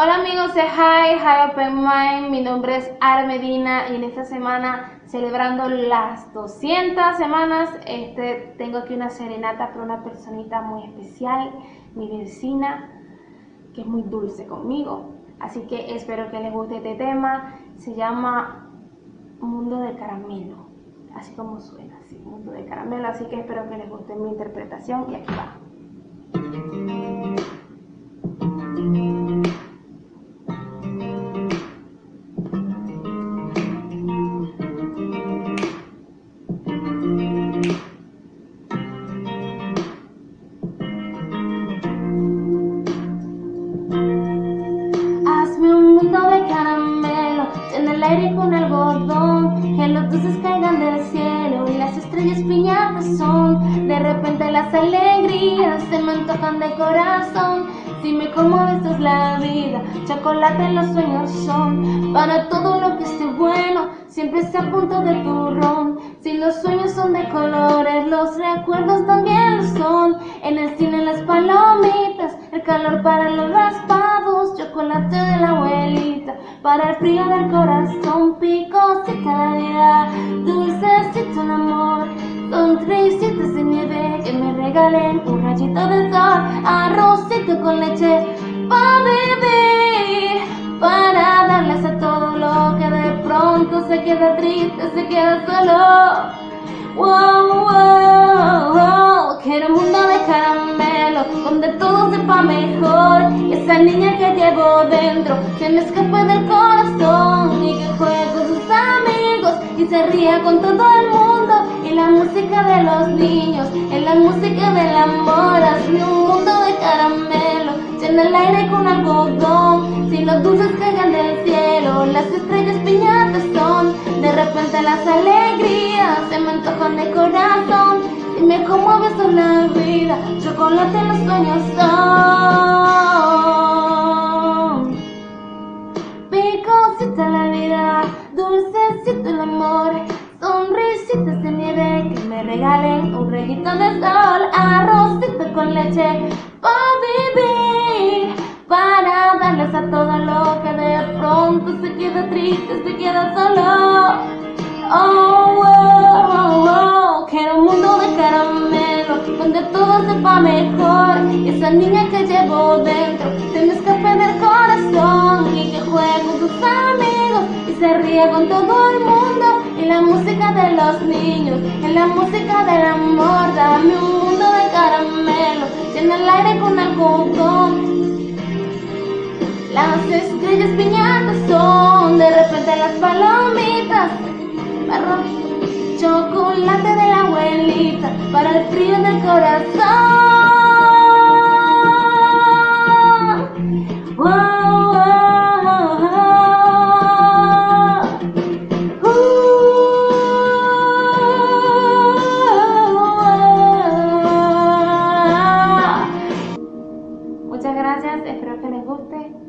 Hola amigos de Hi, Hi Open Mind, mi nombre es Ara Medina y en esta semana celebrando las 200 semanas este, tengo aquí una serenata para una personita muy especial, mi vecina, que es muy dulce conmigo. Así que espero que les guste este tema, se llama Mundo de Caramelo, así como suena, así, Mundo de Caramelo, así que espero que les guste mi interpretación y aquí va. Aire con algodón, que los dulces caigan del cielo y las estrellas piñatas son. De repente las alegrías se me antojan de corazón. Si me como esto es la vida, chocolate los sueños son. Para todo lo que esté bueno, siempre está a punto de turrón. Si los sueños son de colores, los recuerdos también son. En el cine las palomitas, el calor para los raspados, chocolate de la abuelita, para el frío del corazón, picosita la vida, dulcecito el amor, son tricitos de nieve que me regalen un rayito de sol, arrocito con leche, para vivir, para darles a todo lo que de pronto se queda triste, se queda solo. Wow, wow, dentro, que me escape del corazón y que juegue con sus amigos y se ría con todo el mundo. Y la música de los niños, en la música del amor, hazme un mundo de caramelo, llena el aire con algodón. Si los dulces caigan del cielo, las estrellas piñatas son. De repente las alegrías se me antojan de corazón. Y me conmueve la vida, chocolate los sueños son. Rayito de sol, arrocito con leche, para vivir, para darles a todo lo que de pronto se queda triste, se queda solo. Oh, oh, oh, oh, quiero un mundo de caramelo, donde todo sepa mejor. Y esa niña que llevo dentro me escape del corazón y que juegue con sus amigos y se ríe con todo el mundo. Y la música de los niños, en la música del amor, bellas piñatas son de repente las palomitas, barro, chocolate de la abuelita para el frío del corazón. Uh, Muchas gracias, espero que les guste.